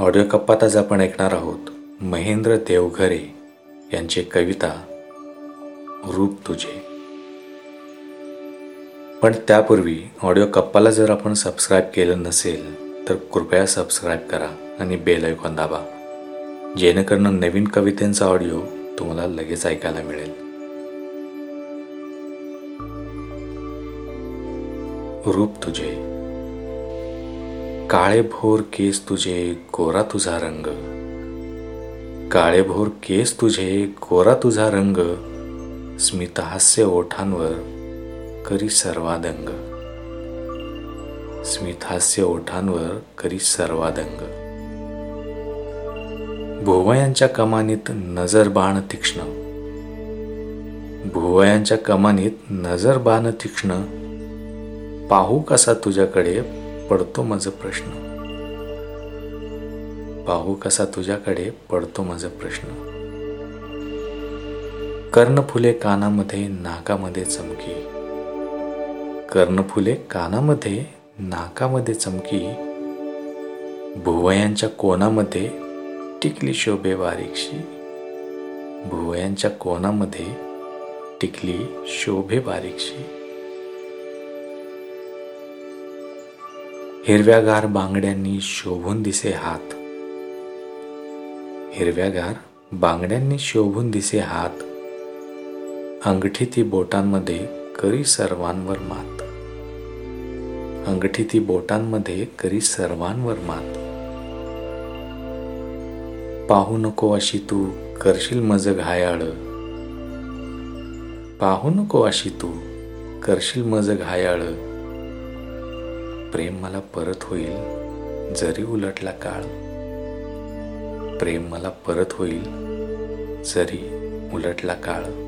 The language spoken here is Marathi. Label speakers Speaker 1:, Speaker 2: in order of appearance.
Speaker 1: ऑडिओ कप्पात आज आपण ऐकणार आहोत. महेंद्र देवघरे यांची कविता रूप तुझे. पण त्यापूर्वी ऑडिओ कप्पाला जर आपण सबस्क्राईब केलं नसेल तर कृपया सबस्क्राईब करा आणि बेल ऐकून दाबा. जेणेकरून नवीन कवितेंचा ऑडिओ तुम्हाला लगेच ऐकायला मिळेल. रूप तुझे. काळे भोर केस तुझे गोरा तुझा रंग. काळे भोर केस तुझे गोरा तुझा रंग. स्मितहास्य ओठांवर करी सर्वादंग. स्मितहास्य ओठांवर करी सर्वादंग. भुवयांच्या कमानीत नजर बाण तीक्ष्ण. भुवयांच्या कमानीत नजर बाण तीक्ष्ण. पाहू कसा तुझ्याकडे पडतो माझा प्रश्न. पाहू कसा तुझ्याकडे पडतो माझा प्रश्न. कर्णफुले कानामध्ये नाकामध्ये चमकी. कर्णफुले कानामध्ये नाकामध्ये चमकी. भुवयांच्या कोणामध्ये टिकली शोभे बारीकशी भुवयांच्या कोणामध्ये टिकली शोभे बारीकशी हिरव्यागार बांगड्यांनी शोभून दिसे हात. हिरव्यागार बांगड्यांनी शोभून दिसे हात. अंगठी ती बोटांमध्ये करी सर्वांवर मात. अंगठी ती बोटांमध्ये करी सर्वांवर मात. पाहू नको अशी तू करशील मज घायाळ. पाहू नको अशी तू करशील मज घायाळ. प्रेम मला परत होईल जरी उलटला काळ. प्रेम मला परत होईल जरी उलटला काळ.